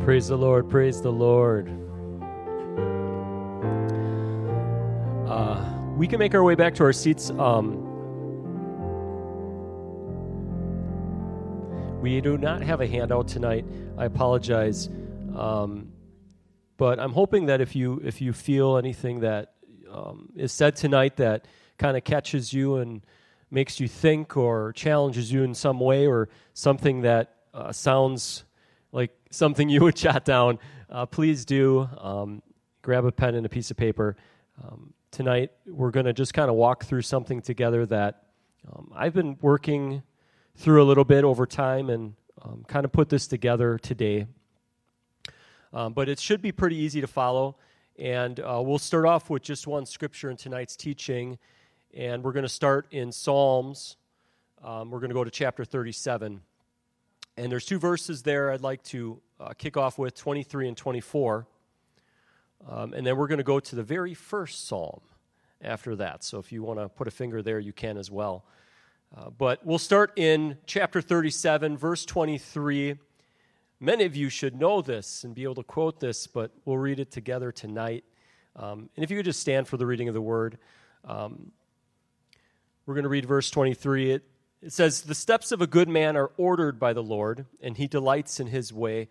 Praise the Lord, praise the Lord. Uh, we can make our way back to our seats. Um, we do not have a handout tonight. I apologize, um, but I'm hoping that if you if you feel anything that um, is said tonight that kind of catches you and makes you think or challenges you in some way or something that uh, sounds like something you would jot down, uh, please do. Um, grab a pen and a piece of paper. Um, tonight, we're going to just kind of walk through something together that um, I've been working through a little bit over time and um, kind of put this together today. Um, but it should be pretty easy to follow. And uh, we'll start off with just one scripture in tonight's teaching. And we're going to start in Psalms. Um, we're going to go to chapter 37. And there's two verses there I'd like to uh, kick off with 23 and 24. Um, and then we're going to go to the very first psalm after that. So if you want to put a finger there, you can as well. Uh, but we'll start in chapter 37, verse 23. Many of you should know this and be able to quote this, but we'll read it together tonight. Um, and if you could just stand for the reading of the word. Um, we're going to read verse 23. It it says, The steps of a good man are ordered by the Lord, and he delights in his way.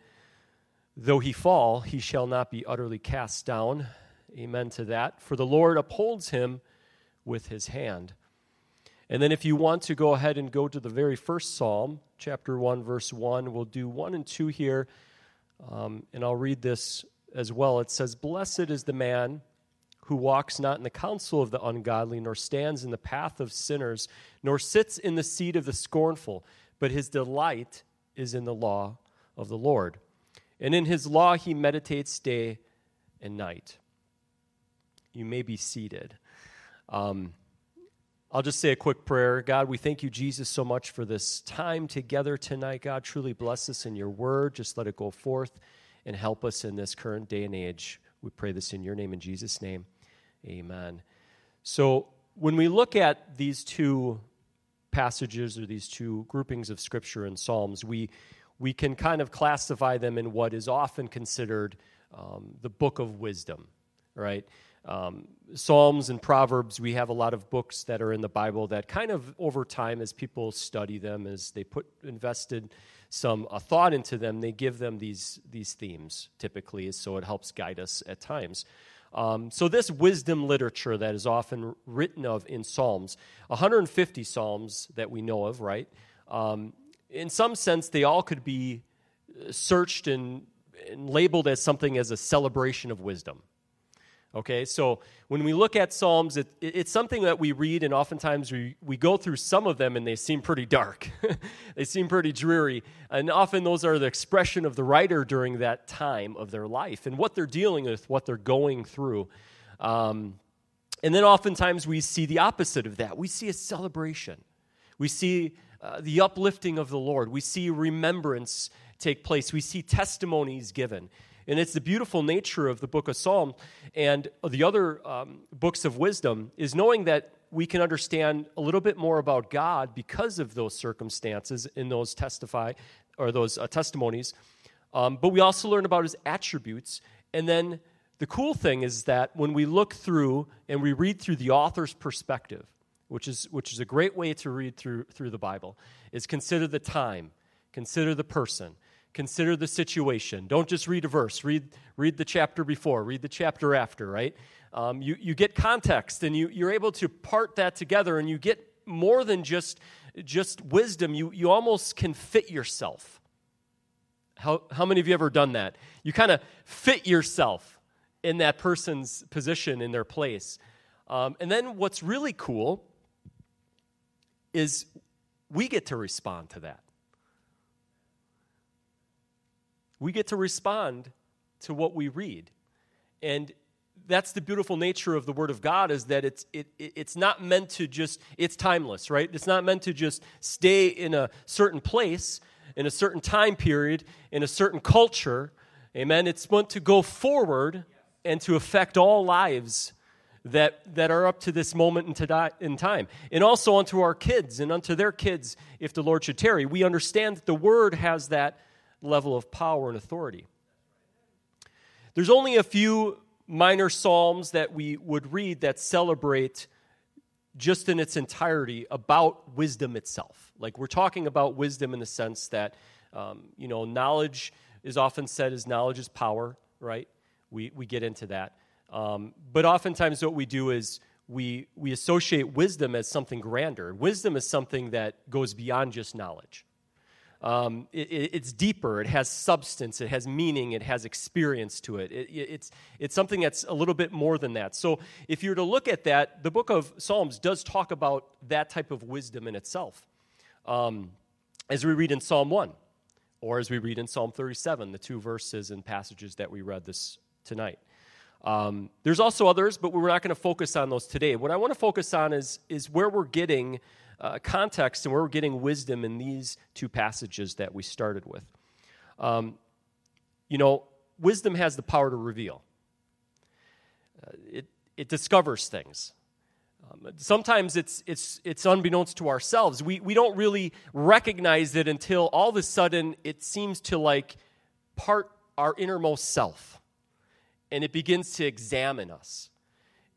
Though he fall, he shall not be utterly cast down. Amen to that. For the Lord upholds him with his hand. And then, if you want to go ahead and go to the very first psalm, chapter 1, verse 1, we'll do 1 and 2 here. Um, and I'll read this as well. It says, Blessed is the man who walks not in the counsel of the ungodly, nor stands in the path of sinners, nor sits in the seat of the scornful, but his delight is in the law of the Lord. And in his law he meditates day and night. You may be seated. Um, I'll just say a quick prayer. God, we thank you, Jesus, so much for this time together tonight. God, truly bless us in your word. Just let it go forth and help us in this current day and age. We pray this in your name, in Jesus' name. Amen. So, when we look at these two passages or these two groupings of scripture and Psalms, we, we can kind of classify them in what is often considered um, the book of wisdom, right? Um, Psalms and Proverbs, we have a lot of books that are in the Bible that kind of over time, as people study them, as they put invested some a thought into them, they give them these these themes typically, so it helps guide us at times. Um, so, this wisdom literature that is often written of in Psalms, 150 Psalms that we know of, right? Um, in some sense, they all could be searched and, and labeled as something as a celebration of wisdom. Okay, so when we look at Psalms, it, it's something that we read, and oftentimes we, we go through some of them and they seem pretty dark. they seem pretty dreary. And often those are the expression of the writer during that time of their life and what they're dealing with, what they're going through. Um, and then oftentimes we see the opposite of that. We see a celebration, we see uh, the uplifting of the Lord, we see remembrance take place, we see testimonies given. And it's the beautiful nature of the book of Psalm and the other um, books of wisdom is knowing that we can understand a little bit more about God because of those circumstances in those testify or those uh, testimonies. Um, but we also learn about his attributes. And then the cool thing is that when we look through and we read through the author's perspective, which is, which is a great way to read through, through the Bible, is consider the time, consider the person, consider the situation. Don't just read a verse, read, read the chapter before, read the chapter after, right? Um, you, you get context and you, you're able to part that together and you get more than just, just wisdom. You, you almost can fit yourself. How, how many of you ever done that? You kind of fit yourself in that person's position, in their place. Um, and then what's really cool is we get to respond to that. We get to respond to what we read. And that's the beautiful nature of the word of god is that it's it, it's not meant to just it's timeless right? It's not meant to just stay in a certain place in a certain time period in a certain culture. Amen? It's meant to go forward and to affect all lives that that are up to this moment in time. And also unto our kids and unto their kids if the lord should tarry. We understand that the word has that level of power and authority. There's only a few minor psalms that we would read that celebrate just in its entirety about wisdom itself. Like we're talking about wisdom in the sense that, um, you know, knowledge is often said as knowledge is power, right? We, we get into that. Um, but oftentimes what we do is we, we associate wisdom as something grander. Wisdom is something that goes beyond just knowledge. Um, it, it, it's deeper, it has substance, it has meaning, it has experience to it. it. It's, it's something that's a little bit more than that. So, if you were to look at that, the book of Psalms does talk about that type of wisdom in itself. Um, as we read in Psalm 1, or as we read in Psalm 37, the two verses and passages that we read this tonight. Um, there's also others, but we're not going to focus on those today. What I want to focus on is, is where we're getting uh, context and where we're getting wisdom in these two passages that we started with. Um, you know, wisdom has the power to reveal, uh, it, it discovers things. Um, sometimes it's, it's, it's unbeknownst to ourselves. We, we don't really recognize it until all of a sudden it seems to like part our innermost self and it begins to examine us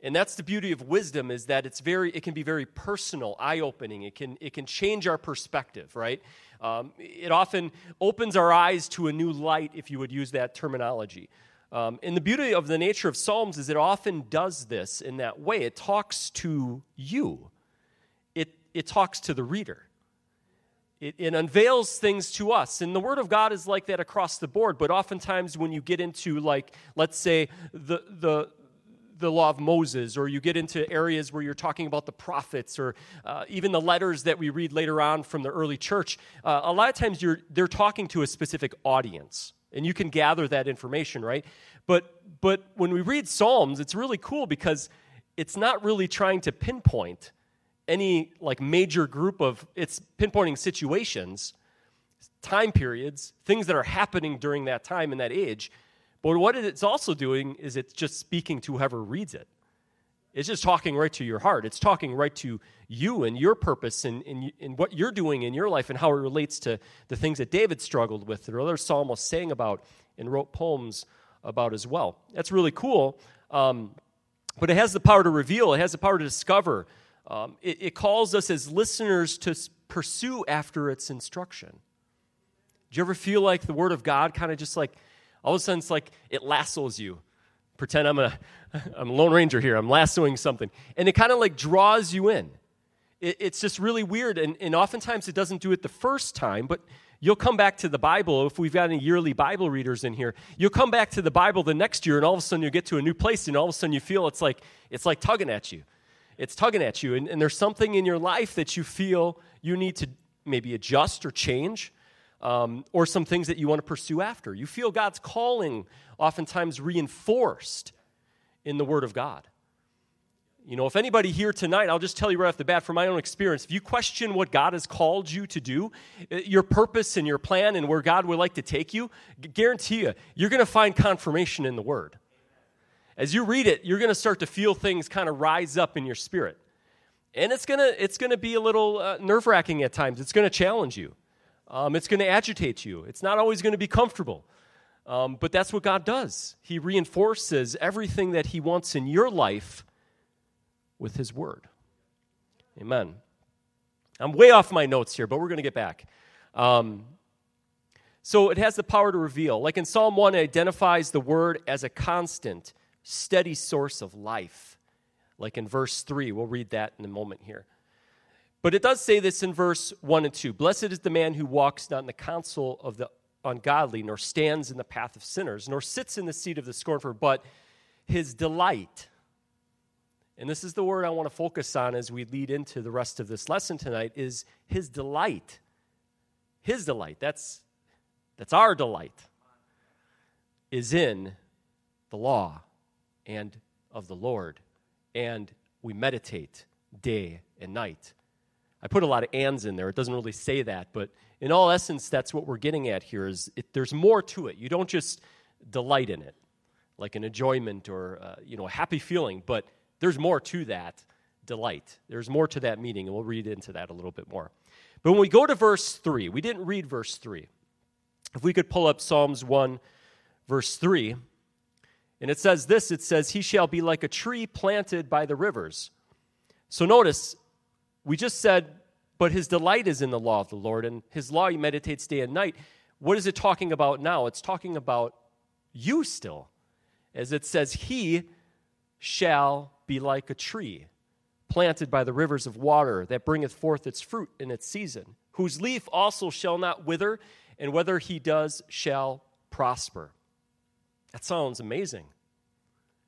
and that's the beauty of wisdom is that it's very it can be very personal eye-opening. It can it can change our perspective right? Um, it often opens our eyes to a new light if you would use that terminology. Um, and the beauty of the nature of psalms is it often does this in that way. It talks to you. It it talks to the reader. It, it, unveils things to us. And the word of god is like that across the board. But oftentimes when you get into like let's say the the the law of Moses, or you get into areas where you're talking about the prophets, or uh, even the letters that we read later on from the early church, uh, a lot of times you're, they're talking to a specific audience, and you can gather that information, right? But, but when we read Psalms, it's really cool because it's not really trying to pinpoint any like major group of, it's pinpointing situations, time periods, things that are happening during that time and that age but what it's also doing is it's just speaking to whoever reads it. It's just talking right to your heart. It's talking right to you and your purpose and, and, and what you're doing in your life and how it relates to the things that David struggled with or other psalmists sang about and wrote poems about as well. That's really cool. Um, but it has the power to reveal, it has the power to discover. Um, it, it calls us as listeners to pursue after its instruction. Do you ever feel like the Word of God kind of just like all of a sudden it's like it lassos you. Pretend I'm a, I'm a Lone Ranger here, I'm lassoing something. And it kind of like draws you in. It, it's just really weird. And, and oftentimes it doesn't do it the first time, but you'll come back to the Bible. If we've got any yearly Bible readers in here, you'll come back to the Bible the next year, and all of a sudden you'll get to a new place, and all of a sudden you feel it's like, it's like tugging at you. It's tugging at you. And, and there's something in your life that you feel you need to maybe adjust or change um, or some things that you want to pursue after. You feel God's calling oftentimes reinforced in the Word of God. You know, if anybody here tonight, I'll just tell you right off the bat from my own experience, if you question what God has called you to do, eh, your purpose and your plan and where God would like to take you, guarantee you, you're going to find confirmation in the Word. As you read it, you're going to start to feel things kind of rise up in your spirit. And it's going to, it's going to be a little uh, nerve wracking at times. It's going to challenge you. Um, it's going to agitate you. It's not always going to be comfortable. Um, but that's what God does. He reinforces everything that He wants in your life with His Word. Amen. I'm way off my notes here, but we're going to get back. Um, so it has the power to reveal. Like in Psalm 1, it identifies the Word as a constant, steady source of life. Like in verse 3, we'll read that in a moment here. But it does say this in verse 1 and 2 Blessed is the man who walks not in the counsel of the ungodly, nor stands in the path of sinners, nor sits in the seat of the scornful, but his delight. And this is the word I want to focus on as we lead into the rest of this lesson tonight is his delight. His delight. That's that's our delight. Is in the law and of the Lord. And we meditate day and night. I put a lot of ands in there. It doesn't really say that, but in all essence, that's what we're getting at here. Is it, there's more to it. You don't just delight in it, like an enjoyment or uh, you know a happy feeling, but there's more to that delight. There's more to that meaning, and we'll read into that a little bit more. But when we go to verse three, we didn't read verse three. If we could pull up Psalms one, verse three, And it says this it says, He shall be like a tree planted by the rivers. So notice, we just said, but his delight is in the law of the Lord, and his law he meditates day and night. What is it talking about now? It's talking about you still. As it says, He shall be like a tree planted by the rivers of water that bringeth forth its fruit in its season, whose leaf also shall not wither, and whether he does shall prosper. That sounds amazing.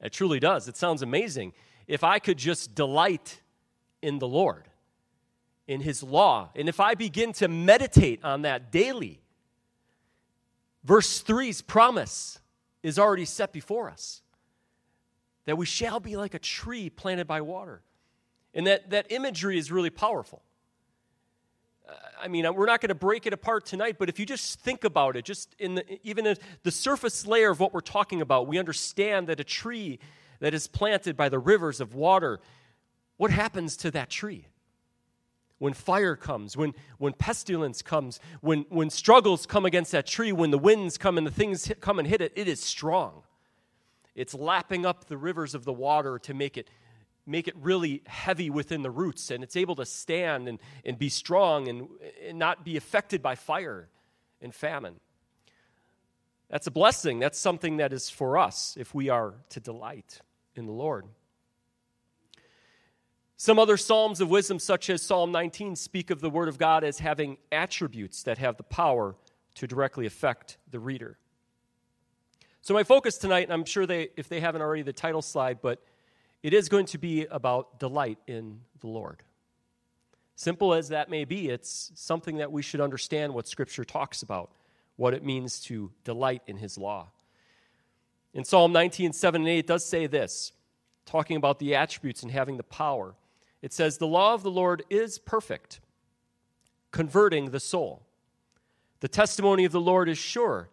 It truly does. It sounds amazing. If I could just delight in the Lord, in his law, and if I begin to meditate on that daily, verse 3's promise is already set before us that we shall be like a tree planted by water and that, that imagery is really powerful. Uh, I mean, we're not going to break it apart tonight, but if you just think about it, just in the, even in the surface layer of what we're talking about, we understand that a tree that is planted by the rivers of water, what happens to that tree? When fire comes, when, when pestilence comes, when, when struggles come against that tree, when the winds come and the things hit, come and hit it, it is strong. It's lapping up the rivers of the water to make it make it really heavy within the roots and it's able to stand and, and be strong and, and not be affected by fire and famine. That's a blessing. That's something that is for us if we are to delight in the Lord. Some other Psalms of wisdom, such as Psalm 19, speak of the Word of God as having attributes that have the power to directly affect the reader. So, my focus tonight, and I'm sure they, if they haven't already, the title slide, but it is going to be about delight in the Lord. Simple as that may be, it's something that we should understand what Scripture talks about, what it means to delight in His law. In Psalm 19, 7 and 8, it does say this, talking about the attributes and having the power. It says, The law of the Lord is perfect, converting the soul. The testimony of the Lord is sure,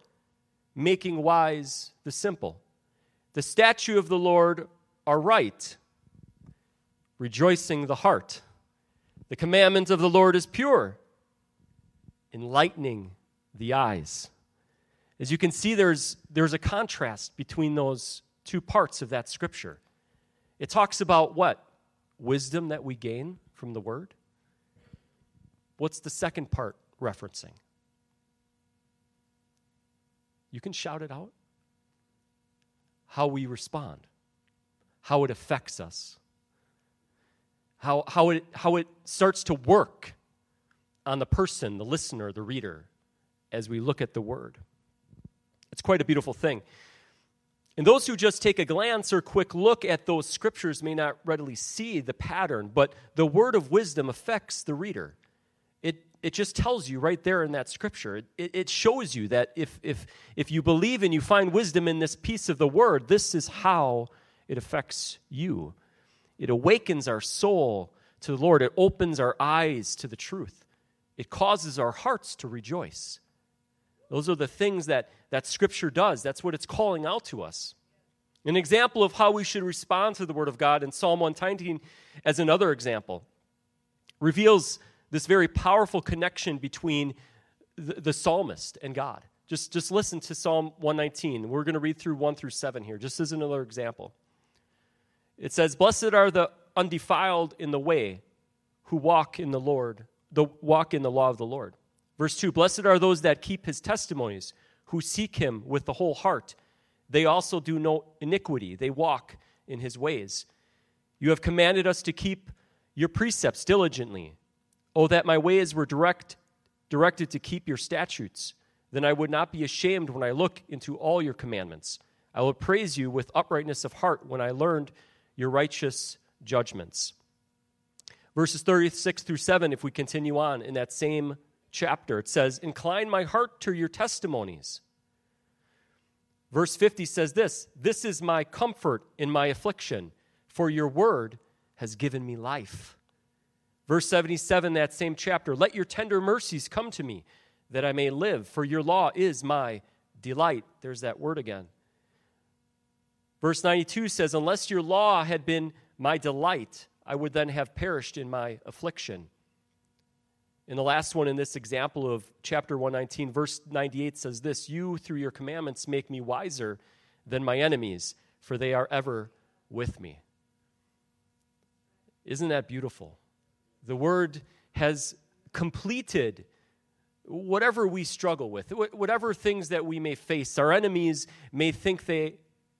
making wise the simple. The statute of the Lord are right, rejoicing the heart. The commandment of the Lord is pure, enlightening the eyes. As you can see, there's, there's a contrast between those two parts of that scripture. It talks about what? Wisdom that we gain from the word. What's the second part referencing? You can shout it out. How we respond how it affects us, how, how, it, how it starts to work on the person, the listener, the reader, as we look at the word. It's quite a beautiful thing. And those who just take a glance or quick look at those scriptures may not readily see the pattern, but the word of wisdom affects the reader. It, it just tells you right there in that scripture. It, it shows you that if, if, if you believe and you find wisdom in this piece of the word, this is how it affects you. It awakens our soul to the Lord, it opens our eyes to the truth, it causes our hearts to rejoice. Those are the things that, that Scripture does. That's what it's calling out to us. An example of how we should respond to the Word of God in Psalm 119, as another example, reveals this very powerful connection between the, the psalmist and God. Just, just listen to Psalm 119. We're going to read through 1 through 7 here, just as another example. It says, Blessed are the undefiled in the way who walk in the Lord, the walk in the law of the Lord. Verse 2 Blessed are those that keep his testimonies, who seek him with the whole heart. They also do no iniquity, they walk in his ways. You have commanded us to keep your precepts diligently. Oh, that my ways were direct, directed to keep your statutes. Then I would not be ashamed when I look into all your commandments. I will praise you with uprightness of heart when I learned your righteous judgments. Verses 36 through 7, if we continue on in that same chapter, it says, Incline my heart to your testimonies. Verse 50 says this This is my comfort in my affliction, for your word has given me life. Verse 77, that same chapter, Let your tender mercies come to me, that I may live, for your law is my delight. There's that word again. Verse 92 says, Unless your law had been my delight, I would then have perished in my affliction. In the last one in this example of chapter 119, verse 98 says this You, through your commandments, make me wiser than my enemies, for they are ever with me. Isn't that beautiful? The word has completed whatever we struggle with, whatever things that we may face. Our enemies may think they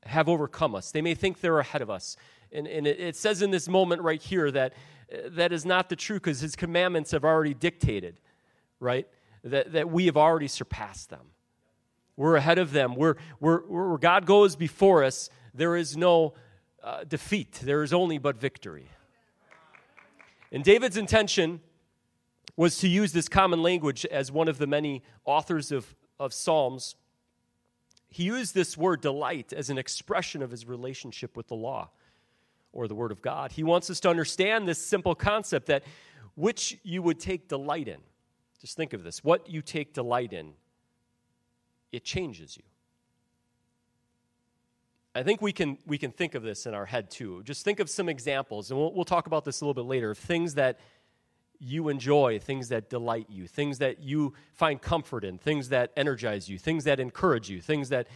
have overcome us, they may think they're ahead of us. And, and it, it says in this moment right here that that is not the truth because his commandments have already dictated, right? That, that we have already surpassed them. We're ahead of them. We're, we're, where God goes before us, there is no uh, defeat, there is only but victory. And David's intention was to use this common language as one of the many authors of, of Psalms. He used this word delight as an expression of his relationship with the law or the Word of God. He wants us to understand this simple concept that which you would take delight in. Just think of this what you take delight in, it changes you. I think we can, we can think of this in our head too. Just think of some examples, and we'll, we'll talk about this a little bit later, of things that you enjoy, things that delight you, things that you find comfort in, things that energize you, things that encourage you, things that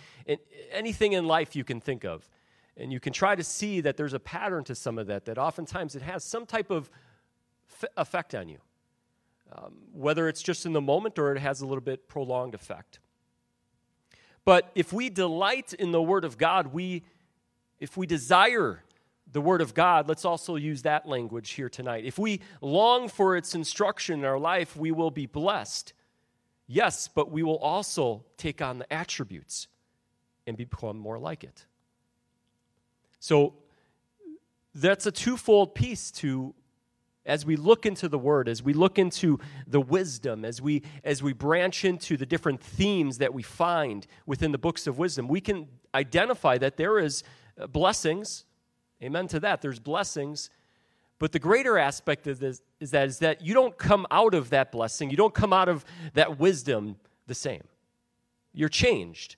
anything in life you can think of. And you can try to see that there's a pattern to some of that, that oftentimes it has some type of f- effect on you, um, whether it's just in the moment or it has a little bit prolonged effect. But if we delight in the Word of God, we, if we desire the Word of God, let's also use that language here tonight. If we long for its instruction in our life, we will be blessed. Yes, but we will also take on the attributes and become more like it. So that's a twofold piece to as we look into the word as we look into the wisdom as we as we branch into the different themes that we find within the books of wisdom we can identify that there is uh, blessings. Amen to that. There's blessings. But the greater aspect of this is that is that you don't come out of that blessing. You don't come out of that wisdom the same. You're changed.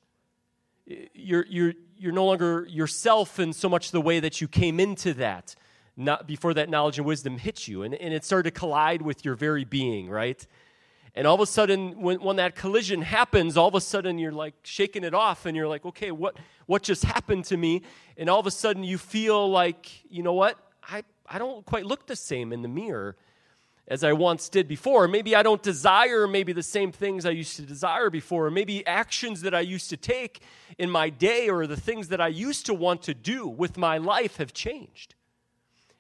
You're, you're, you're no longer yourself in so much the way that you came into that not before that knowledge and wisdom hit you. And, and it started to collide with your very being right? And all of a sudden when, when that collision happens all of a sudden you're like shaking it off and you're like okay what what just happened to me? And all of a sudden you feel like you know what? I i don't quite look the same in the mirror as I once did before. Maybe I don't desire maybe the same things I used to desire before. Maybe actions that I used to take in my day or the things that I used to want to do with my life have changed.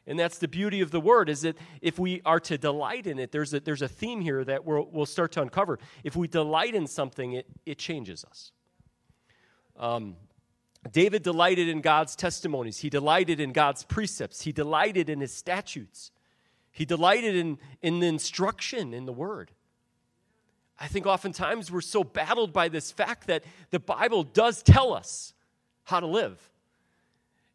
And that's the beauty of the word is that if we are to delight in it, there's a, there's a theme here that we'll, we'll start to uncover. If we delight in something, it, it changes us. Um, David delighted in God's testimonies. He delighted in God's precepts. He delighted in his statutes. He delighted in, in the instruction in the word. I think oftentimes we're so battled by this fact that the Bible does tell us how to live.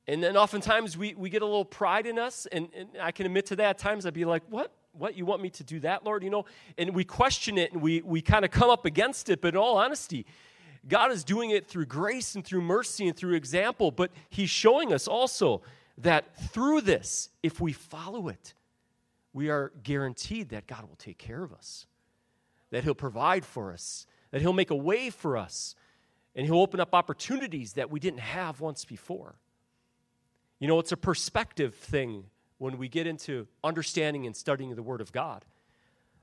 And then oftentimes we, we get a little pride in us, and, and I can admit to that. At times I'd be like, What? What? You want me to do that, Lord? You know? And we question it and we, we kind of come up against it, but in all honesty, God is doing it through grace and through mercy and through example, but He's showing us also that through this, if we follow it, we are guaranteed that God will take care of us, that He'll provide for us, that He'll make a way for us, and He'll open up opportunities that we didn't have once before. You know, it's a perspective thing when we get into understanding and studying the Word of God.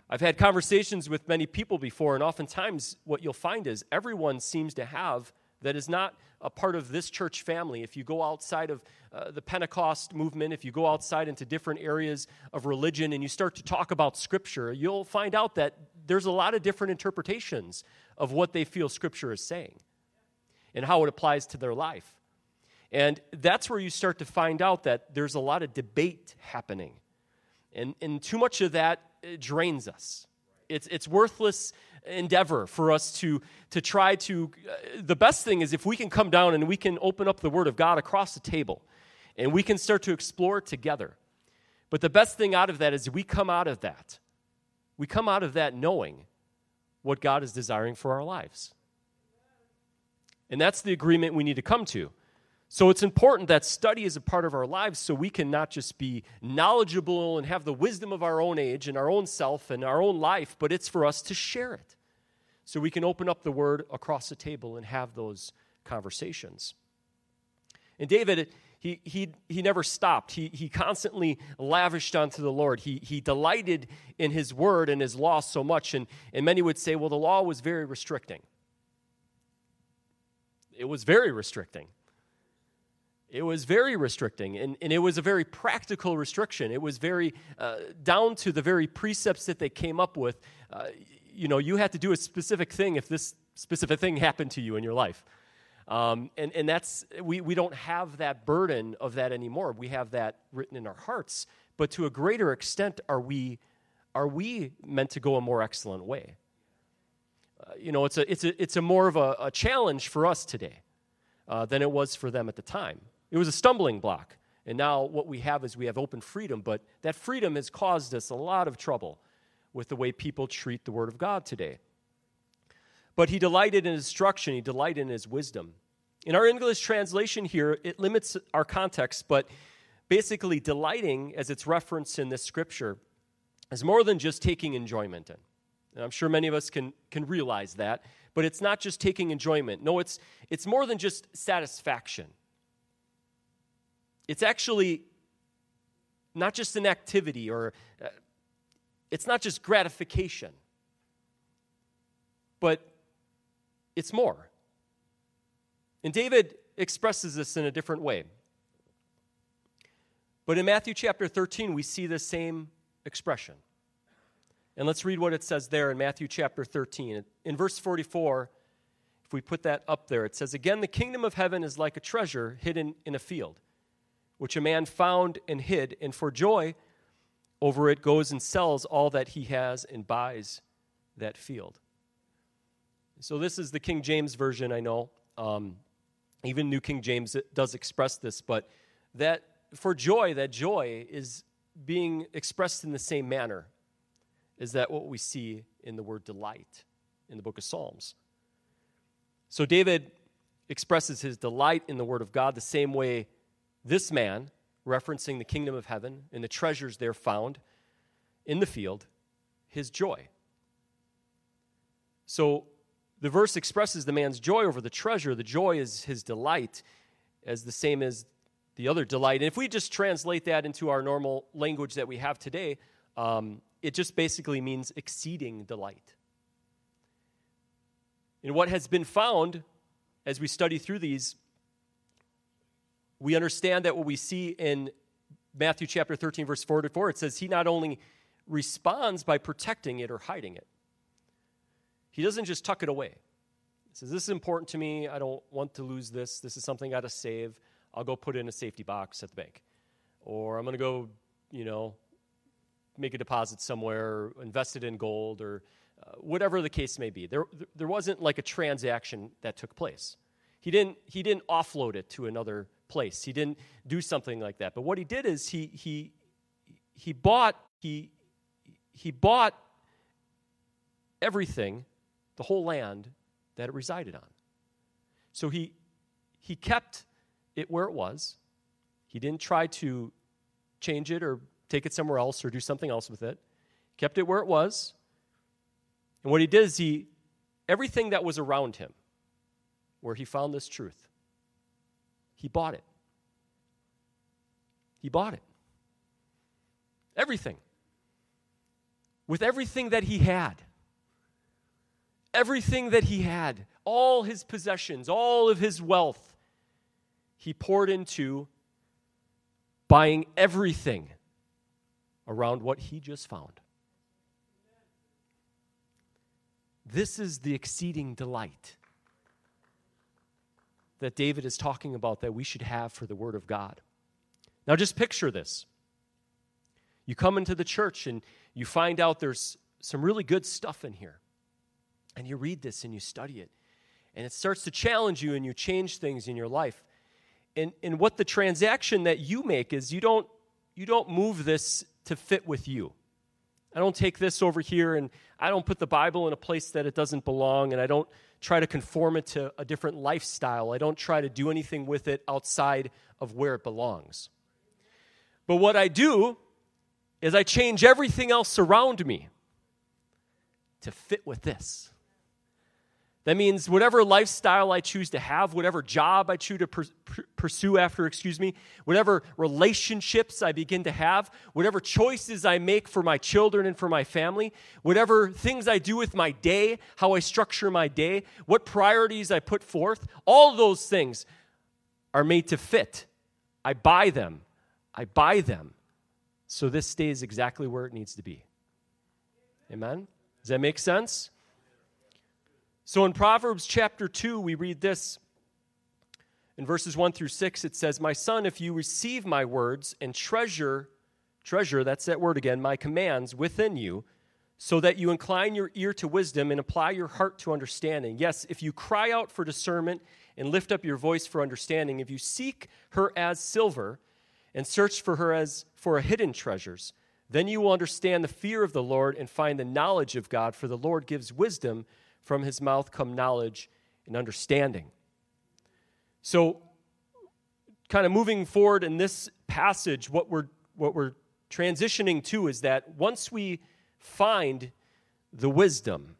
I've had conversations with many people before, and oftentimes what you'll find is everyone seems to have that is not a part of this church family. If you go outside of uh, the Pentecost movement, if you go outside into different areas of religion and you start to talk about Scripture, you'll find out that there's a lot of different interpretations of what they feel Scripture is saying and how it applies to their life. And that's where you start to find out that there's a lot of debate happening. And, and too much of that uh, drains us. It's, it's worthless endeavor for us to, to try to. Uh, the best thing is if we can come down and we can open up the Word of God across the table and we can start to explore together. But the best thing out of that is we come out of that. We come out of that knowing what God is desiring for our lives. And that's the agreement we need to come to. So it's important that study is a part of our lives so we can not just be knowledgeable and have the wisdom of our own age and our own self and our own life, but it's for us to share it. So we can open up the word across the table and have those conversations. And David, he, he, he never stopped. He, he constantly lavished onto the Lord. He, he delighted in his word and his law so much. And, and many would say, well, the law was very restricting. It was very restricting. It was very restricting, and, and it was a very practical restriction. It was very uh, down to the very precepts that they came up with. Uh, you know, you had to do a specific thing if this specific thing happened to you in your life. Um, and, and that's, we, we don't have that burden of that anymore. We have that written in our hearts. But to a greater extent, are we, are we meant to go a more excellent way? Uh, you know, it's a, it's a, it's a more of a, a challenge for us today uh, than it was for them at the time. It was a stumbling block. And now what we have is we have open freedom, but that freedom has caused us a lot of trouble with the way people treat the Word of God today. But he delighted in instruction, he delighted in his wisdom. In our English translation here, it limits our context, but basically, delighting, as it's referenced in this scripture, is more than just taking enjoyment in. And I'm sure many of us can, can realize that, but it's not just taking enjoyment. No, it's, it's more than just satisfaction. It's actually not just an activity or uh, it's not just gratification, but it's more. And David expresses this in a different way. But in Matthew chapter 13, we see the same expression. And let's read what it says there in Matthew chapter 13. In verse 44, if we put that up there, it says, Again, the kingdom of heaven is like a treasure hidden in a field, which a man found and hid, and for joy over it goes and sells all that he has and buys that field. So, this is the King James Version, I know. Um, even New King James does express this, but that for joy, that joy is being expressed in the same manner. Is that what we see in the word delight in the book of Psalms? So, David expresses his delight in the word of God the same way this man, referencing the kingdom of heaven and the treasures there found in the field, his joy. So, the verse expresses the man's joy over the treasure. The joy is his delight, as the same as the other delight. And if we just translate that into our normal language that we have today, um, it just basically means exceeding delight. And what has been found as we study through these, we understand that what we see in Matthew chapter 13, verse 44, it says, He not only responds by protecting it or hiding it, he doesn't just tuck it away. He says, This is important to me. I don't want to lose this. This is something I got to save. I'll go put it in a safety box at the bank. Or I'm going to go, you know, make a deposit somewhere, invest it in gold, or uh, whatever the case may be. There, there wasn't like a transaction that took place. He didn't, he didn't offload it to another place. He didn't do something like that. But what he did is he, he, he bought, he, he bought everything the whole land that it resided on. So he, he kept it where it was. He didn't try to change it or take it somewhere else or do something else with it. He kept it where it was. And what he did is he, everything that was around him, where he found this truth, he bought it. He bought it. Everything. With everything that he had everything that he had, all his possessions, all of his wealth, he poured into buying everything around what he just found. This is the exceeding delight that David is talking about that we should have for the Word of God. Now, just picture this. You come into the church and you find out there's some really good stuff in here. And you read this and you study it. And it starts to challenge you and you change things in your life. And, and what the transaction that you make is you don't, you don't move this to fit with you. I don't take this over here and I don't put the Bible in a place that it doesn't belong and I don't try to conform it to a different lifestyle. I don't try to do anything with it outside of where it belongs. But what I do is I change everything else around me to fit with this That means whatever lifestyle I choose to have, whatever job I choose to per- pursue after, excuse me, whatever relationships I begin to have, whatever choices I make for my children and for my family, whatever things I do with my day, how I structure my day, what priorities I put forth, all those things are made to fit. I buy them. I buy them. So this stays exactly where it needs to be. Amen? Does that make sense? So in Proverbs chapter 2, we read this. In verses 1 through 6, it says, My son, if you receive my words and treasure, treasure, that's that word again, my commands within you, so that you incline your ear to wisdom and apply your heart to understanding. Yes, if you cry out for discernment and lift up your voice for understanding, if you seek her as silver and search for her as for a hidden treasures, then you will understand the fear of the Lord and find the knowledge of God, for the Lord gives wisdom from his mouth come knowledge and understanding. So, kind of moving forward in this passage, what we're, what we're transitioning to is that once we find the wisdom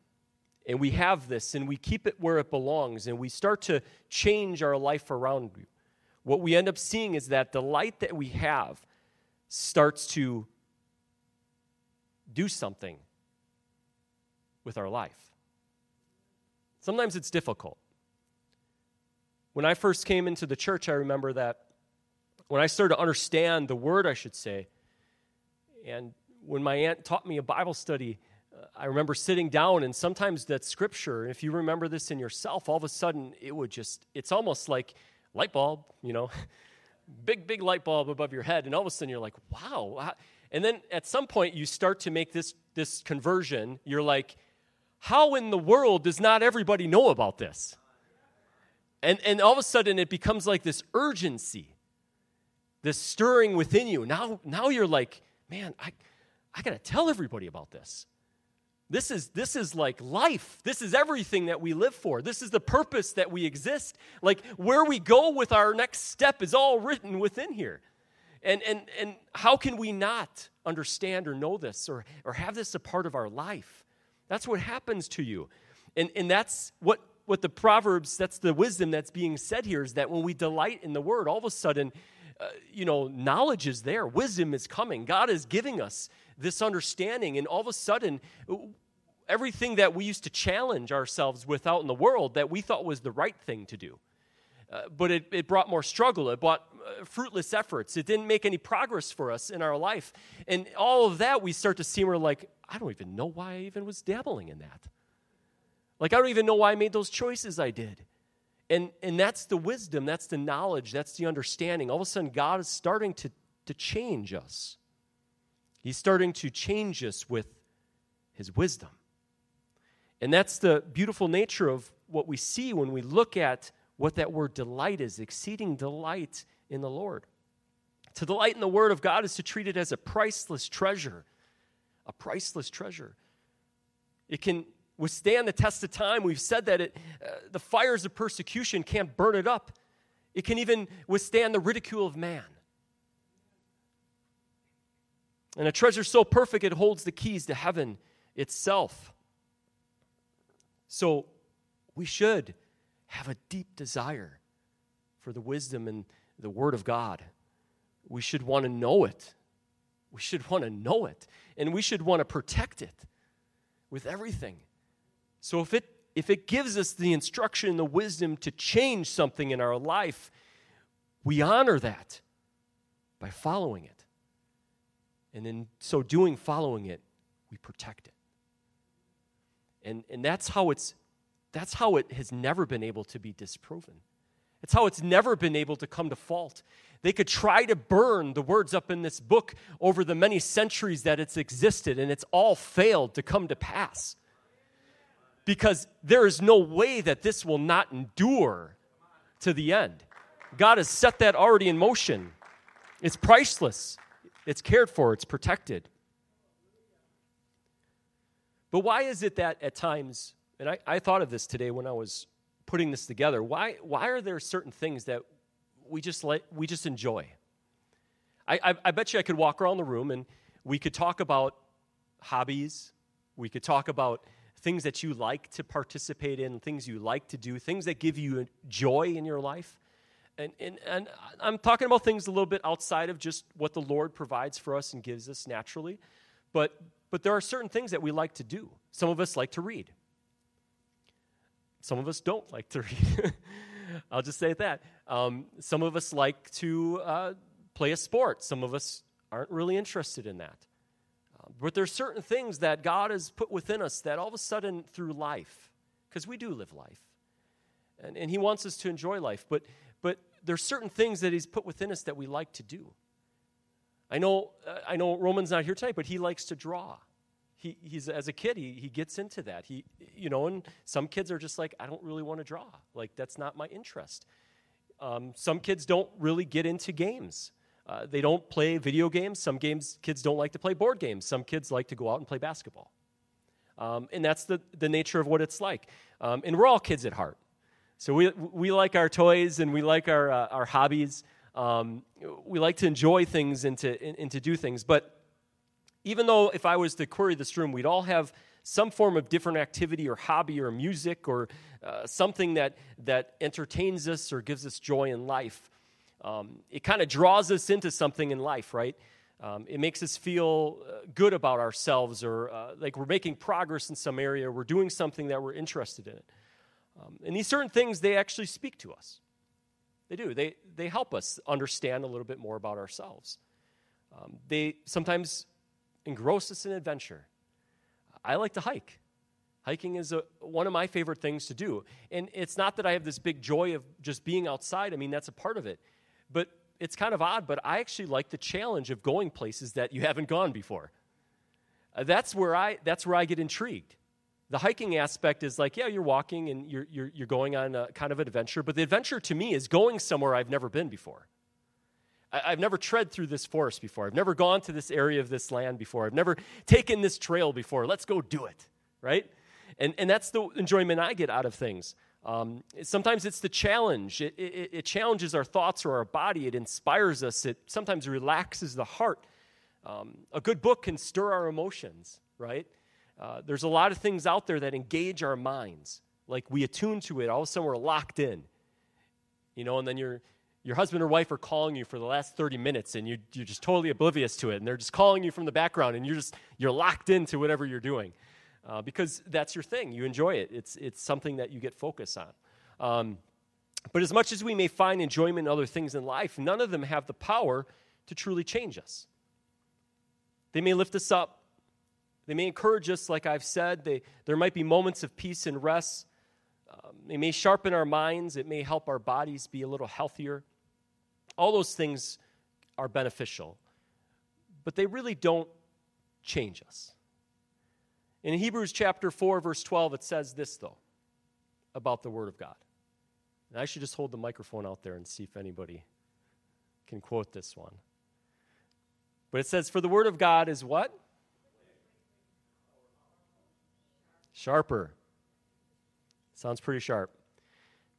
and we have this and we keep it where it belongs and we start to change our life around you, what we end up seeing is that the light that we have starts to do something with our life. Sometimes it's difficult. When I first came into the church, I remember that when I started to understand the word, I should say, and when my aunt taught me a Bible study, uh, I remember sitting down, and sometimes that scripture, if you remember this in yourself, all of a sudden it would just, it's almost like light bulb, you know, big, big light bulb above your head, and all of a sudden you're like, wow. And then at some point you start to make this, this conversion. You're like, how in the world does not everybody know about this? And, and all of a sudden it becomes like this urgency, this stirring within you. Now, now you're like, man, I, I got to tell everybody about this. This is, this is like life. This is everything that we live for. This is the purpose that we exist. Like where we go with our next step is all written within here. And, and, and how can we not understand or know this or, or have this a part of our life? That's what happens to you. And, and that's what, what the Proverbs, that's the wisdom that's being said here is that when we delight in the word, all of a sudden, uh, you know, knowledge is there, wisdom is coming. God is giving us this understanding, and all of a sudden, everything that we used to challenge ourselves with out in the world that we thought was the right thing to do. Uh, but it, it brought more struggle. It brought uh, fruitless efforts. It didn't make any progress for us in our life. And all of that, we start to see, we're like, I don't even know why I even was dabbling in that. Like, I don't even know why I made those choices I did. And, and that's the wisdom, that's the knowledge, that's the understanding. All of a sudden, God is starting to, to change us. He's starting to change us with His wisdom. And that's the beautiful nature of what we see when we look at what that word delight is exceeding delight in the Lord. To delight in the Word of God is to treat it as a priceless treasure a priceless treasure. It can withstand the test of time. We've said that it, uh, the fires of persecution can't burn it up, it can even withstand the ridicule of man. And a treasure so perfect it holds the keys to heaven itself. So we should have a deep desire for the wisdom and the Word of God. We should want to know it. We should want to know it and we should want to protect it with everything. So if it if it gives us the instruction and the wisdom to change something in our life, we honor that by following it. And in so doing, following it, we protect it. And, and that's how it's that's how it has never been able to be disproven. It's how it's never been able to come to fault. They could try to burn the words up in this book over the many centuries that it's existed, and it's all failed to come to pass. Because there is no way that this will not endure to the end. God has set that already in motion. It's priceless, it's cared for, it's protected. But why is it that at times, and I, I thought of this today when I was putting this together, why, why are there certain things that we just let, we just enjoy. I, I, I bet you I could walk around the room and we could talk about hobbies. We could talk about things that you like to participate in, things you like to do, things that give you joy in your life. And, and, and I'm talking about things a little bit outside of just what the Lord provides for us and gives us naturally. But, but there are certain things that we like to do. Some of us like to read, some of us don't like to read. I'll just say that. Um, some of us like to uh, play a sport, some of us aren't really interested in that. Uh, but there's certain things that God has put within us that all of a sudden through life, because we do live life, and, and He wants us to enjoy life, but, but there's certain things that He's put within us that we like to do. I know, uh, I know Roman's not here tonight, but he likes to draw. He, he's as a kid, he, he gets into that. He, you know, and some kids are just like, I don't really want to draw. Like that's not my interest. Um, some kids don't really get into games. Uh, they don't play video games. Some games kids don't like to play board games. Some kids like to go out and play basketball. Um, and that's the, the nature of what it's like. Um, and we're all kids at heart. So we, we like our toys and we like our, uh, our hobbies. Um, we like to enjoy things and to, and to do things. But even though if I was to query this room, we'd all have some form of different activity or hobby or music or uh, something that, that entertains us or gives us joy in life. Um, it kind of draws us into something in life, right? Um, it makes us feel uh, good about ourselves or uh, like we're making progress in some area, we're doing something that we're interested in. Um, and these certain things, they actually speak to us. They do. They, they help us understand a little bit more about ourselves. Um, they sometimes engross us in adventure. I like to hike. Hiking is a, one of my favorite things to do. And it's not that I have this big joy of just being outside, I mean, that's a part of it. But it's kind of odd, but I actually like the challenge of going places that you haven't gone before. Uh, that's, where I, that's where I get intrigued. The hiking aspect is like, yeah, you're walking and you're, you're, you're going on a kind of an adventure, but the adventure to me is going somewhere I've never been before. I, I've never tread through this forest before. I've never gone to this area of this land before. I've never taken this trail before. Let's go do it, right? And, and that's the enjoyment I get out of things. Um, sometimes it's the challenge. It, it, it, challenges our thoughts or our body. It inspires us. It sometimes relaxes the heart. Um, a good book can stir our emotions, right? Uh, there's a lot of things out there that engage our minds. Like we attune to it, all of a sudden we're locked in. You know, and then your your husband or wife are calling you for the last 30 minutes and you, you're just totally oblivious to it. And they're just calling you from the background and you're just, you're locked into whatever you're doing. Uh, because that's your thing. You enjoy it. It's, it's something that you get focus on. Um, but as much as we may find enjoyment in other things in life, none of them have the power to truly change us. They may lift us up, they may encourage us, like I've said. They, there might be moments of peace and rest. Um, they may sharpen our minds. It may help our bodies be a little healthier. All those things are beneficial, but they really don't change us. In Hebrews chapter 4, verse 12, it says this, though, about the Word of God. And I should just hold the microphone out there and see if anybody can quote this one. But it says, For the Word of God is what? Sharper. Sounds pretty sharp.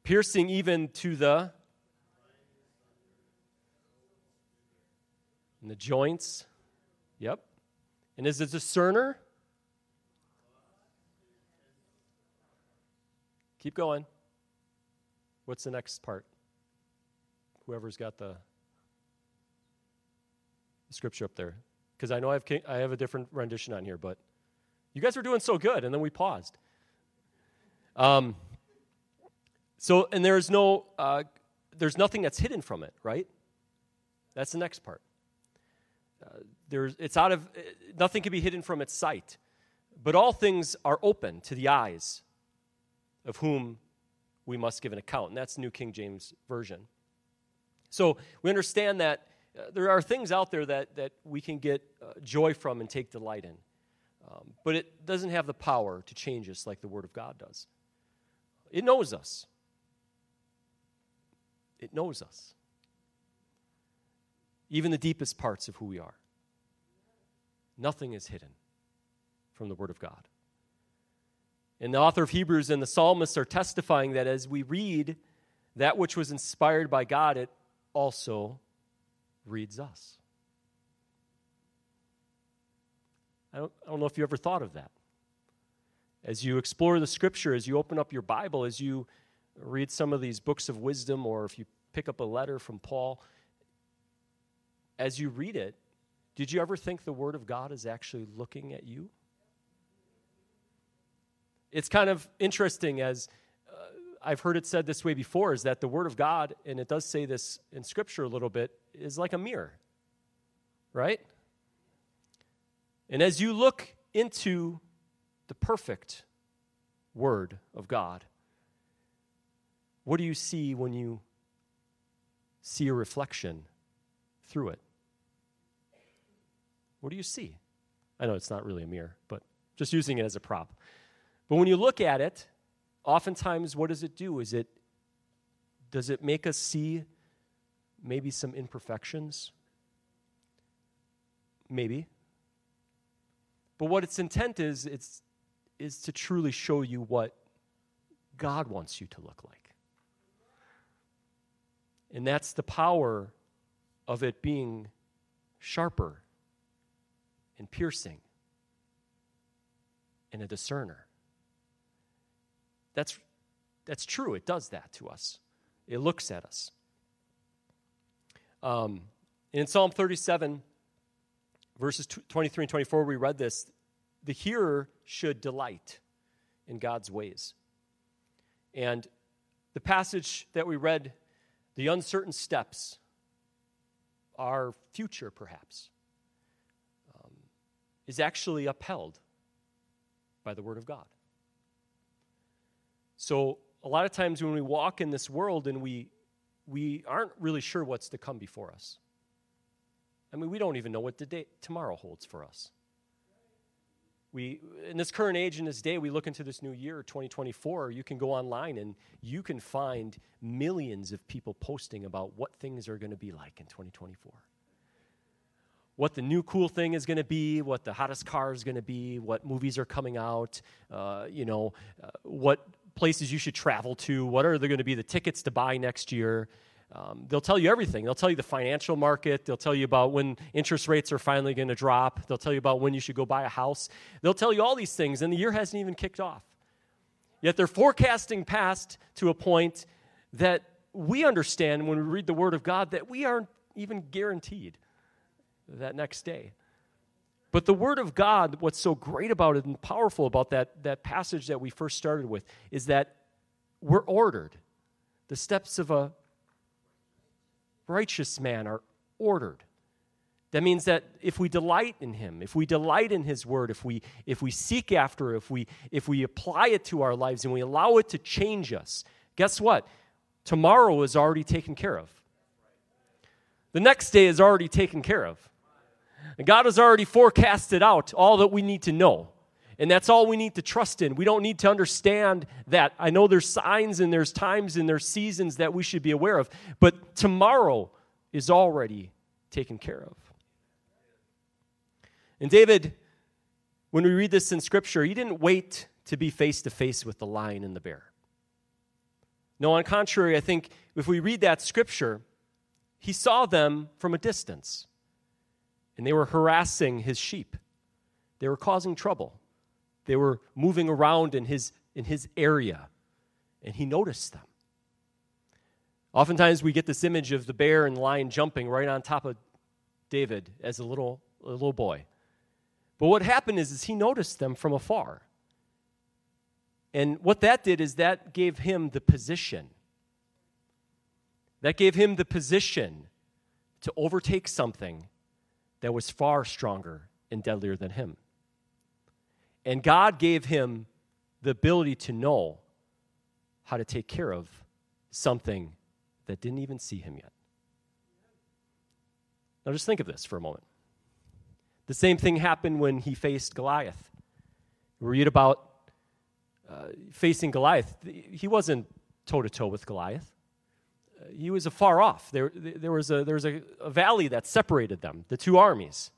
Piercing even to the and the joints. Yep. And is it a discerner? Keep going. What's the next part? Whoever's got the, the scripture up there. Because I know I have, I have a different rendition on here, but you guys were doing so good, and then we paused. Um, so, and there's no, uh, there's nothing that's hidden from it, right? That's the next part. There's, it's out of, nothing can be hidden from its sight. But all things are open to the eyes of whom we must give an account. And that's New King James Version. So we understand that uh, there are things out there that, that we can get uh, joy from and take delight in. Um, but it doesn't have the power to change us like the Word of God does. It knows us. It knows us even the deepest parts of who we are. Nothing is hidden from the Word of God. And the author of Hebrews and the psalmists are testifying that as we read that which was inspired by God, it also reads us. I don't, I don't know if you ever thought of that. as you explore the scripture, as you open up your Bible, as you read some of these books of wisdom, or if you pick up a letter from Paul, as you read it, did you ever think the Word of God is actually looking at you? It's kind of interesting as uh, I've heard it said this way before is that the Word of God, and it does say this in Scripture a little bit, is like a mirror, right? And as you look into the perfect Word of God, what do you see when you see a reflection through it? What do you see? I know it's not really a mirror, but just using it as a prop. But when you look at it, oftentimes what does it do? Is it does it make us see maybe some imperfections? Maybe. But what its intent is, it's is to truly show you what God wants you to look like. And that's the power of it being sharper and piercing and a discerner. That's, that's true. It does that to us, it looks at us. Um, in Psalm 37, verses 23 and 24, we read this the hearer should delight in God's ways. And the passage that we read, the uncertain steps, our future perhaps, is actually upheld by the Word of God. So, a lot of times when we walk in this world and we, we aren't really sure what's to come before us, I mean, we don't even know what the day, tomorrow holds for us. We in this current age in this day we look into this new year 2024 you can go online and you can find millions of people posting about what things are going to be like in 2024 what the new cool thing is going to be what the hottest car is going to be what movies are coming out uh, you know uh, what places you should travel to what are going to be the tickets to buy next year um, they'll tell you everything. They'll tell you the financial market. They'll tell you about when interest rates are finally going to drop. They'll tell you about when you should go buy a house. They'll tell you all these things, and the year hasn't even kicked off. Yet they're forecasting past to a point that we understand when we read the Word of God that we aren't even guaranteed that next day. But the Word of God, what's so great about it and powerful about that, that passage that we first started with, is that we're ordered. The steps of a righteous man are ordered. That means that if we delight in him, if we delight in his word, if we if we seek after, if we if we apply it to our lives and we allow it to change us, guess what? Tomorrow is already taken care of. The next day is already taken care of. And God has already forecasted out all that we need to know. And that's all we need to trust in. We don't need to understand that. I know there's signs and there's times and there's seasons that we should be aware of, but tomorrow is already taken care of. And David, when we read this in Scripture, he didn't wait to be face to face with the lion and the bear. No, on contrary, I think if we read that Scripture, he saw them from a distance, and they were harassing his sheep, they were causing trouble. They were moving around in his, in his area, and he noticed them. Oftentimes, we get this image of the bear and lion jumping right on top of David as a little, a little boy. But what happened is, is he noticed them from afar. And what that did is that gave him the position. That gave him the position to overtake something that was far stronger and deadlier than him. And God gave him the ability to know how to take care of something that didn't even see him yet. Now, just think of this for a moment. The same thing happened when he faced Goliath. We read about uh, facing Goliath. He wasn't toe to toe with Goliath. He was afar off. There, there was, a, there was a, a valley that separated them, the two armies.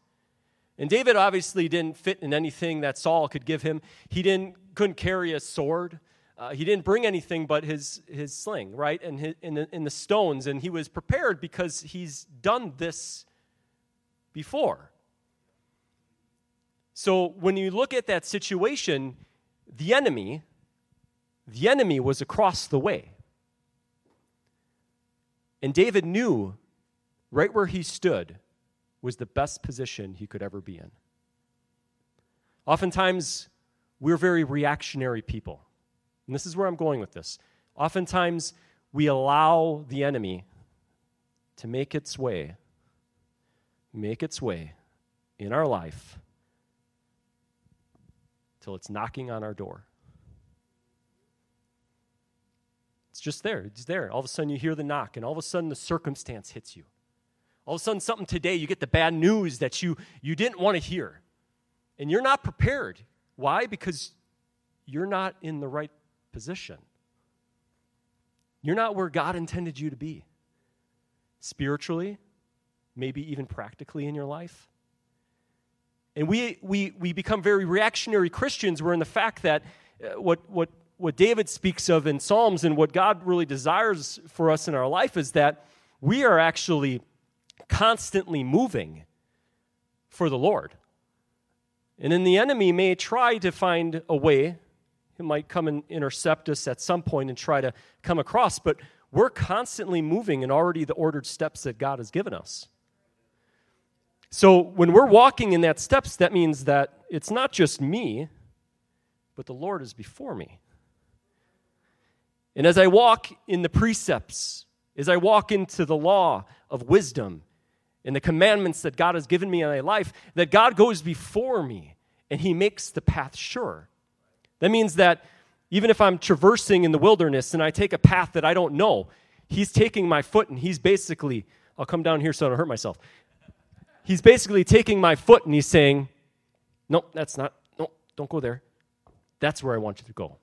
And David obviously didn't fit in anything that Saul could give him. He didn't, couldn't carry a sword. Uh, he didn't bring anything but his, his sling, right? And his, in, the, in the stones. And he was prepared because he's done this before. So when you look at that situation, the enemy, the enemy was across the way. And David knew right where he stood was the best position he could ever be in. Oftentimes, we're very reactionary people. And this is where I'm going with this. Oftentimes, we allow the enemy to make its way, make its way in our life till it's knocking on our door. It's just there. It's there. All of a sudden, you hear the knock, and all of a sudden, the circumstance hits you. All of a sudden, something today, you get the bad news that you, you didn't want to hear. And you're not prepared. Why? Because you're not in the right position. You're not where God intended you to be. Spiritually, maybe even practically in your life. And we, we, we become very reactionary Christians. We're in the fact that uh, what, what, what David speaks of in Psalms and what God really desires for us in our life is that we are actually constantly moving for the Lord. And then the enemy may try to find a way. He might come and intercept us at some point and try to come across, but we're constantly moving in already the ordered steps that God has given us. So when we're walking in that steps, that means that it's not just me, but the Lord is before me. And as I walk in the precepts, as I walk into the law of wisdom and the commandments that God has given me in my life, that God goes before me and He makes the path sure. That means that even if I'm traversing in the wilderness and I take a path that I don't know, He's taking my foot and He's basically, I'll come down here so I don't hurt myself he's basically taking my foot and he's saying, Nope, that's not, no, don't go there. That's where I want you to go.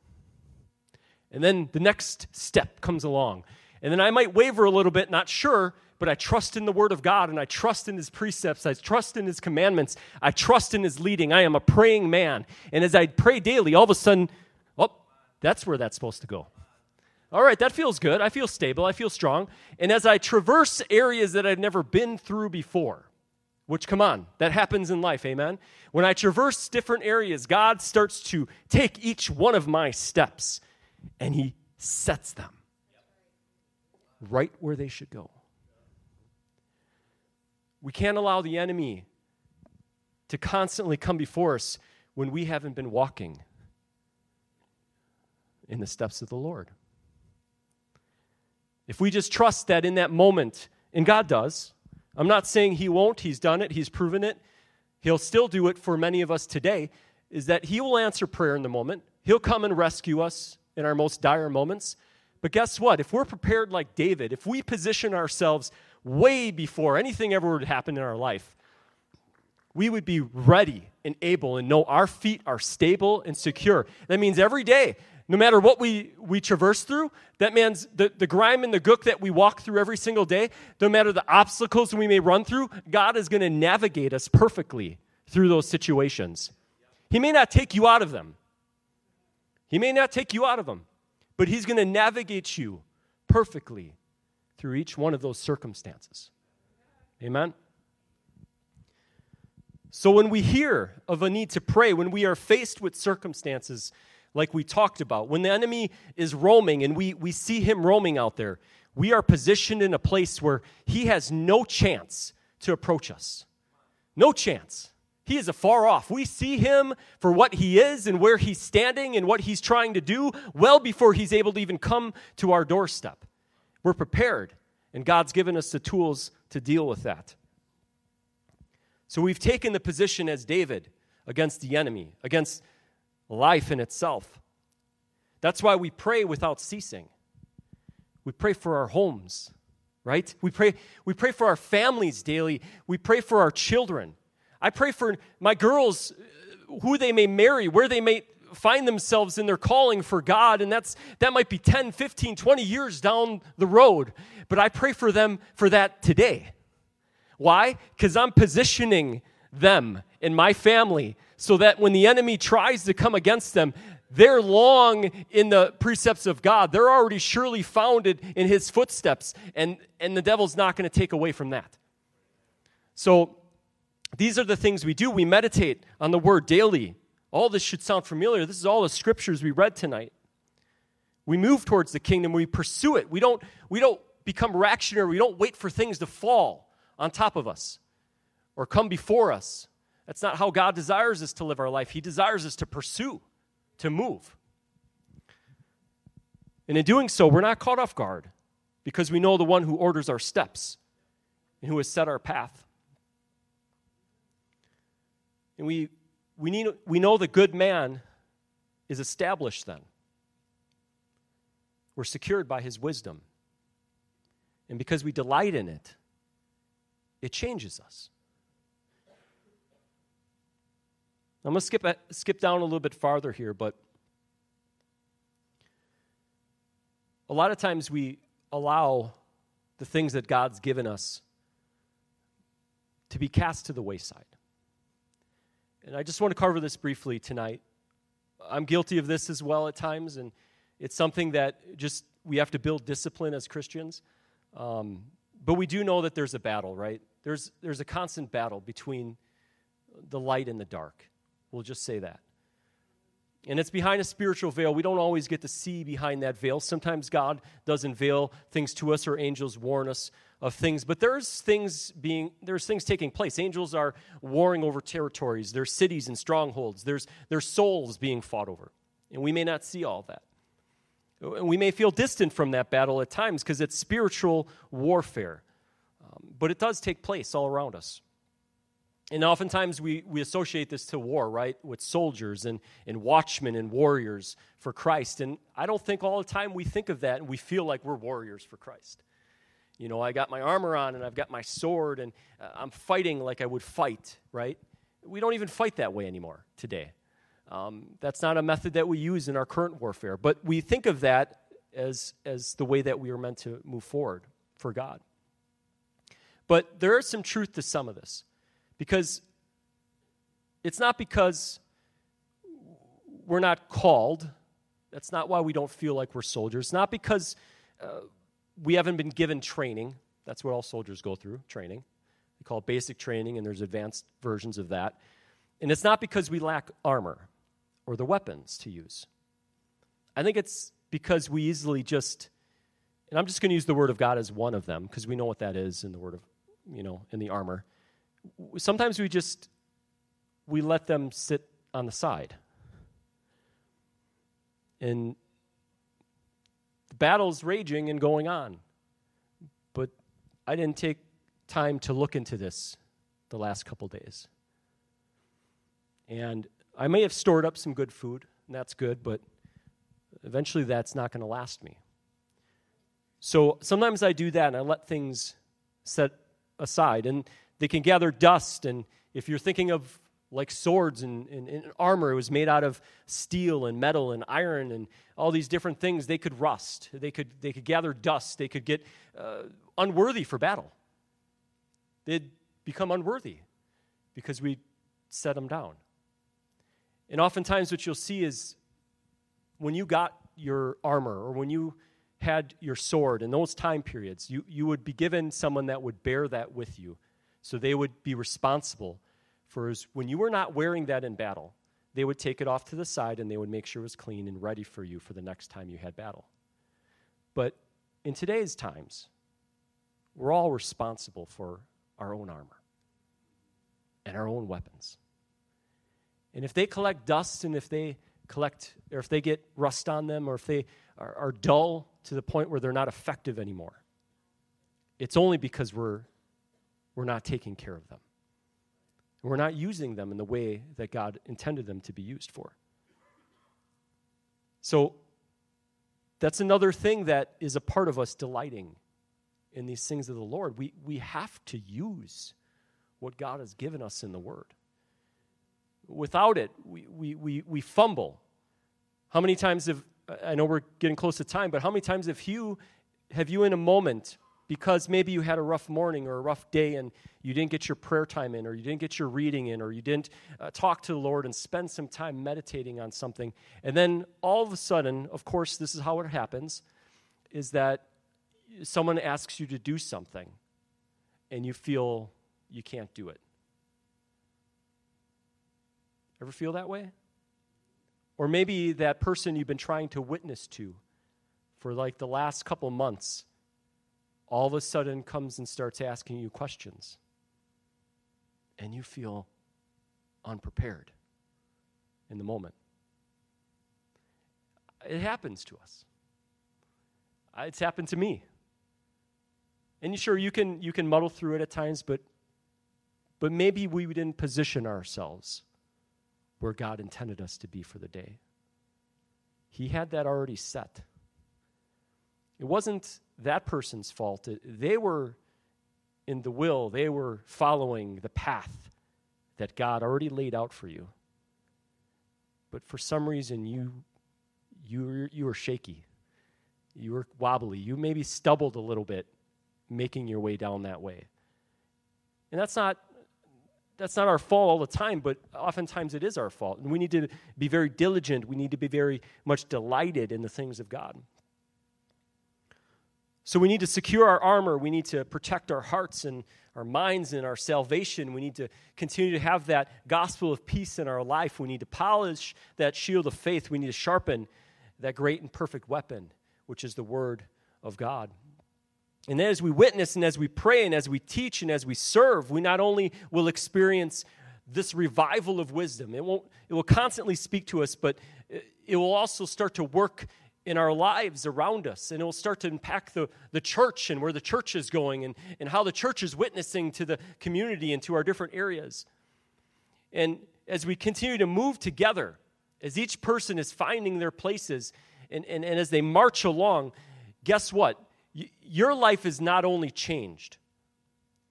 And then the next step comes along. And then I might waver a little bit, not sure, but I trust in the Word of God and I trust in His precepts. I trust in His commandments. I trust in His leading. I am a praying man. And as I pray daily, all of a sudden, oh, that's where that's supposed to go. All right, that feels good. I feel stable. I feel strong. And as I traverse areas that I've never been through before, which, come on, that happens in life, amen? When I traverse different areas, God starts to take each one of my steps and He sets them right where they should go. We can't allow the enemy to constantly come before us when we haven't been walking in the steps of the Lord. If we just trust that in that moment, and God does, I'm not saying he won't, he's done it, he's proven it. He'll still do it for many of us today, is that he will answer prayer in the moment. He'll come and rescue us in our most dire moments. But guess what? If we're prepared like David, if we position ourselves way before anything ever would happen in our life, we would be ready and able and know our feet are stable and secure. That means every day, no matter what we, we traverse through, that means the, the grime and the gook that we walk through every single day, no matter the obstacles we may run through, God is going to navigate us perfectly through those situations. He may not take you out of them, He may not take you out of them, but He's going to navigate you perfectly through each one of those circumstances. Amen? So when we hear of a need to pray, when we are faced with circumstances, like we talked about. When the enemy is roaming and we, we see him roaming out there, we are positioned in a place where he has no chance to approach us. No chance. He is afar off. We see him for what he is and where he's standing and what he's trying to do well before he's able to even come to our doorstep. We're prepared, and God's given us the tools to deal with that. So we've taken the position as David against the enemy, against life in itself. That's why we pray without ceasing. We pray for our homes, right? We pray, we pray for our families daily. We pray for our children. I pray for my girls, uh, who they may marry, where they may find themselves in their calling for God, and that's that might be 10, 15, 20 years down the road. But I pray for them for that today. Why? Because I'm positioning them and my family so that when the enemy tries to come against them, they're long in the precepts of God. They're already surely founded in his footsteps, and, and the devil's not going to take away from that. So, these are the things we do. We meditate on the word daily. All this should sound familiar. This is all the scriptures we read tonight. We move towards the kingdom, we pursue it. We don't, we don't become reactionary, we don't wait for things to fall on top of us or come before us. That's not how God desires us to live our life. He desires us to pursue, to move. And in doing so, we're not caught off guard because we know the one who orders our steps and who has set our path. And we, we, need, we know the good man is established then. We're secured by his wisdom. And because we delight in it, it changes us. I'm going to skip, skip down a little bit farther here, but a lot of times we allow the things that God's given us to be cast to the wayside. And I just want to cover this briefly tonight. I'm guilty of this as well at times, and it's something that just we have to build discipline as Christians. Um, but we do know that there's a battle, right? There's, there's a constant battle between the light and the dark. We'll just say that. And it's behind a spiritual veil. We don't always get to see behind that veil. Sometimes God does unveil things to us or angels warn us of things, but there's things being there's things taking place. Angels are warring over territories, there's cities and strongholds, there's there's souls being fought over. And we may not see all that. And we may feel distant from that battle at times because it's spiritual warfare. Um, but it does take place all around us. And oftentimes we, we associate this to war, right? With soldiers and, and watchmen and warriors for Christ. And I don't think all the time we think of that and we feel like we're warriors for Christ. You know, I got my armor on and I've got my sword and uh, I'm fighting like I would fight, right? We don't even fight that way anymore today. Um, that's not a method that we use in our current warfare, but we think of that as, as the way that we are meant to move forward for God. But there is some truth to some of this. Because it's not because we're not called. That's not why we don't feel like we're soldiers. It's not because uh, we haven't been given training. That's what all soldiers go through training. They call it basic training, and there's advanced versions of that. And it's not because we lack armor or the weapons to use. I think it's because we easily just, and I'm just going to use the Word of God as one of them because we know what that is in the Word of, you know, in the armor sometimes we just we let them sit on the side. And the battle's raging and going on. But i didn't take time to look into this the last couple days. And i may have stored up some good food and that's good but eventually that's not going to last me. So sometimes i do that and i let things set aside. And they can gather dust. And if you're thinking of like swords and, and, and, armor, it was made out of steel and metal and iron and all these different things. They could rust. They could, they could gather dust. They could get uh, unworthy for battle. They'd become unworthy because we set them down. And oftentimes, what you'll see is when you got your armor or when you had your sword in those time periods, you, you would be given someone that would bear that with you so they would be responsible for when you were not wearing that in battle, they would take it off to the side and they would make sure it was clean and ready for you for the next time you had battle. But in today's times, we're all responsible for our own armor and our own weapons. And if they collect dust and if they collect, or if they get rust on them, or if they are, are dull to the point where they're not effective anymore, it's only because we're we're not taking care of them. We're not using them in the way that God intended them to be used for. So, that's another thing that is a part of us delighting in these things of the Lord. We, we have to use what God has given us in the Word. Without it, we, we, we, we fumble. How many times have, I know we're getting close to time, but how many times have you, have you in a moment because maybe you had a rough morning or a rough day and you didn't get your prayer time in or you didn't get your reading in or you didn't uh, talk to the Lord and spend some time meditating on something. And then all of a sudden, of course, this is how it happens, is that someone asks you to do something and you feel you can't do it. Ever feel that way? Or maybe that person you've been trying to witness to for like the last couple months all of a sudden comes and starts asking you questions. And you feel unprepared in the moment. It happens to us. Uh, it's happened to me. And sure, you can, you can muddle through it at times, but, but maybe we didn't position ourselves where God intended us to be for the day. He had that already set. It wasn't that person's fault. They were in the will, they were following the path that God already laid out for you. But for some reason, you, you, you were shaky. You were wobbly. You maybe stumbled a little bit making your way down that way. And that's not that's not our fault all the time, but oftentimes it is our fault. And we need to be very diligent. We need to be very much delighted in the things of God. So we need to secure our armor. We need to protect our hearts and our minds and our salvation. We need to continue to have that gospel of peace in our life. We need to polish that shield of faith. We need to sharpen that great and perfect weapon, which is the word of God. And then as we witness and as we pray and as we teach and as we serve, we not only will experience this revival of wisdom, it, won't, it will constantly speak to us, but it will also start to work in our lives around us. And it will start to impact the, the church and where the church is going and, and how the church is witnessing to the community and to our different areas. And as we continue to move together, as each person is finding their places and, and, and as they march along, guess what? Y- your life is not only changed,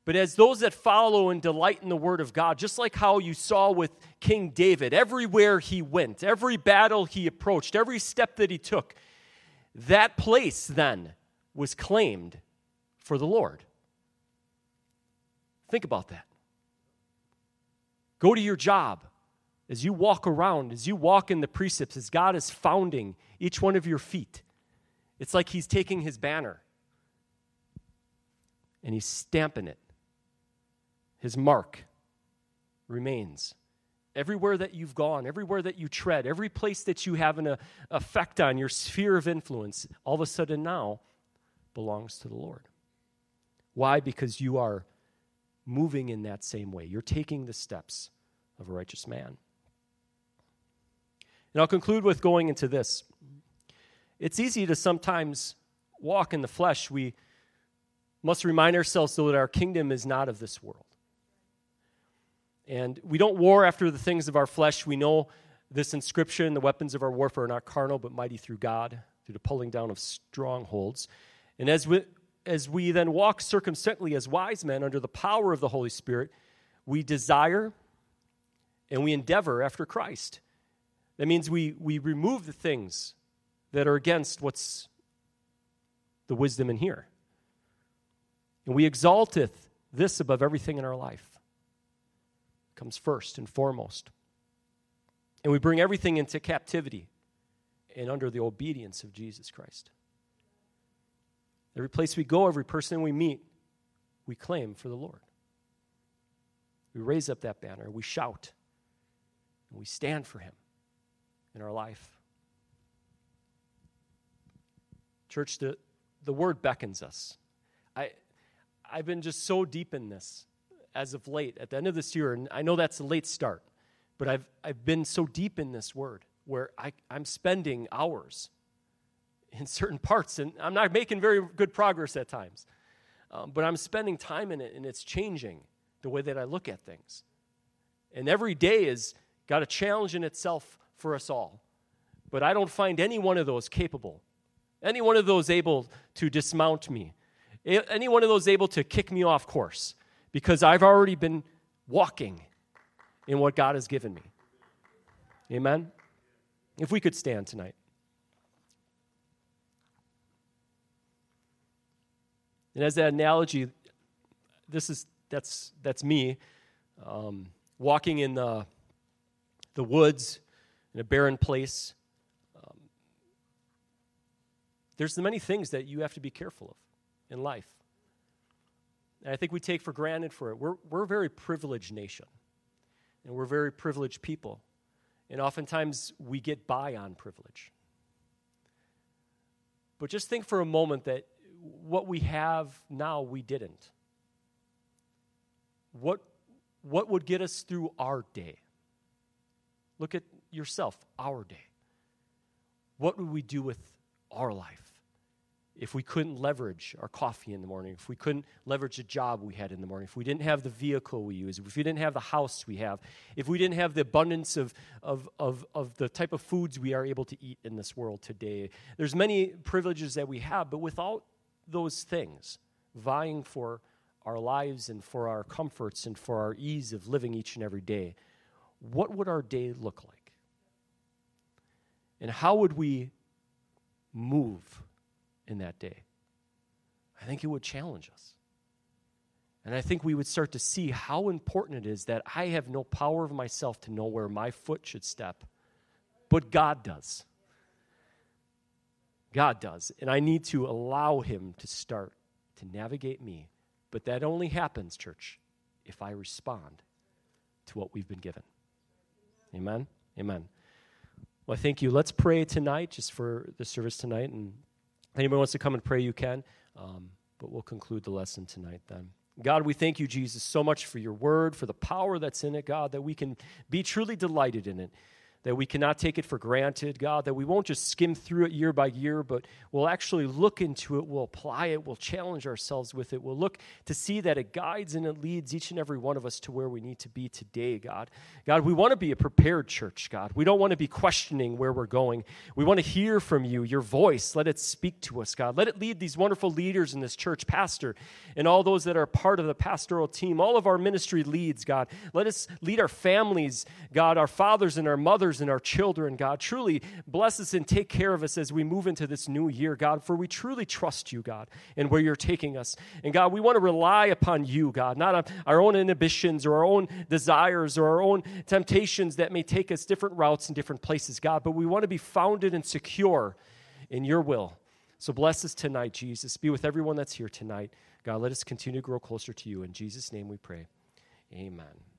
but as those that follow and delight in the Word of God, just like how you saw with King David, everywhere he went, every battle he approached, every step that he took, that place then was claimed for the Lord. Think about that. Go to your job. As you walk around, as you walk in the precepts, as God is founding each one of your feet, it's like He's taking His banner and He's stamping it his mark remains. Everywhere that you've gone, everywhere that you tread, every place that you have an uh, effect on your sphere of influence, all of a sudden now belongs to the Lord. Why? Because you are moving in that same way. You're taking the steps of a righteous man. And I'll conclude with going into this. It's easy to sometimes walk in the flesh. We must remind ourselves, though, that our kingdom is not of this world. And we don't war after the things of our flesh. We know this inscription the weapons of our warfare are not carnal, but mighty through God, through the pulling down of strongholds. And as we, as we then walk circumspectly as wise men under the power of the Holy Spirit, we desire and we endeavor after Christ. That means we, we remove the things that are against what's the wisdom in here. And we exalteth this above everything in our life comes first and foremost. And we bring everything into captivity and under the obedience of Jesus Christ. Every place we go, every person we meet, we claim for the Lord. We raise up that banner, we shout, and we stand for Him in our life. Church, the, the word beckons us. I, I've been just so deep in this as of late, at the end of this year, and I know that's a late start, but I've, I've been so deep in this word where I, I'm spending hours in certain parts, and I'm not making very good progress at times. Um, but I'm spending time in it, and it's changing the way that I look at things. And every day has got a challenge in itself for us all. But I don't find any one of those capable, any one of those able to dismount me, any one of those able to kick me off course because I've already been walking in what God has given me. Amen? If we could stand tonight. And as that analogy, this is that's that's me um, walking in the the woods in a barren place. Um, there's many things that you have to be careful of in life. And I think we take for granted for it. We're, we're a very privileged nation, and we're very privileged people. And oftentimes we get by on privilege. But just think for a moment that what we have now, we didn't. What, what would get us through our day? Look at yourself, our day. What would we do with our life? If we couldn't leverage our coffee in the morning, if we couldn't leverage the job we had in the morning, if we didn't have the vehicle we use, if we didn't have the house we have, if we didn't have the abundance of, of, of, of the type of foods we are able to eat in this world today. There's many privileges that we have, but without those things vying for our lives and for our comforts and for our ease of living each and every day, what would our day look like? And how would we move in that day? I think it would challenge us. And I think we would start to see how important it is that I have no power of myself to know where my foot should step, but God does. God does. And I need to allow Him to start to navigate me. But that only happens, church, if I respond to what we've been given. Amen? Amen. Well, thank you. Let's pray tonight, just for the service tonight, and Anyone wants to come and pray, you can. Um, but we'll conclude the lesson tonight then. God, we thank you, Jesus, so much for your word, for the power that's in it, God, that we can be truly delighted in it that we cannot take it for granted, God, that we won't just skim through it year by year, but we'll actually look into it, we'll apply it, we'll challenge ourselves with it, we'll look to see that it guides and it leads each and every one of us to where we need to be today, God. God, we want to be a prepared church, God. We don't want to be questioning where we're going. We want to hear from you, your voice. Let it speak to us, God. Let it lead these wonderful leaders in this church, pastor, and all those that are part of the pastoral team, all of our ministry leads, God. Let us lead our families, God, our fathers and our mothers and our children, God. Truly bless us and take care of us as we move into this new year, God, for we truly trust you, God, and where you're taking us. And God, we want to rely upon you, God, not on our own inhibitions or our own desires or our own temptations that may take us different routes and different places, God, but we want to be founded and secure in your will. So bless us tonight, Jesus. Be with everyone that's here tonight. God, let us continue to grow closer to you. In Jesus' name we pray. Amen.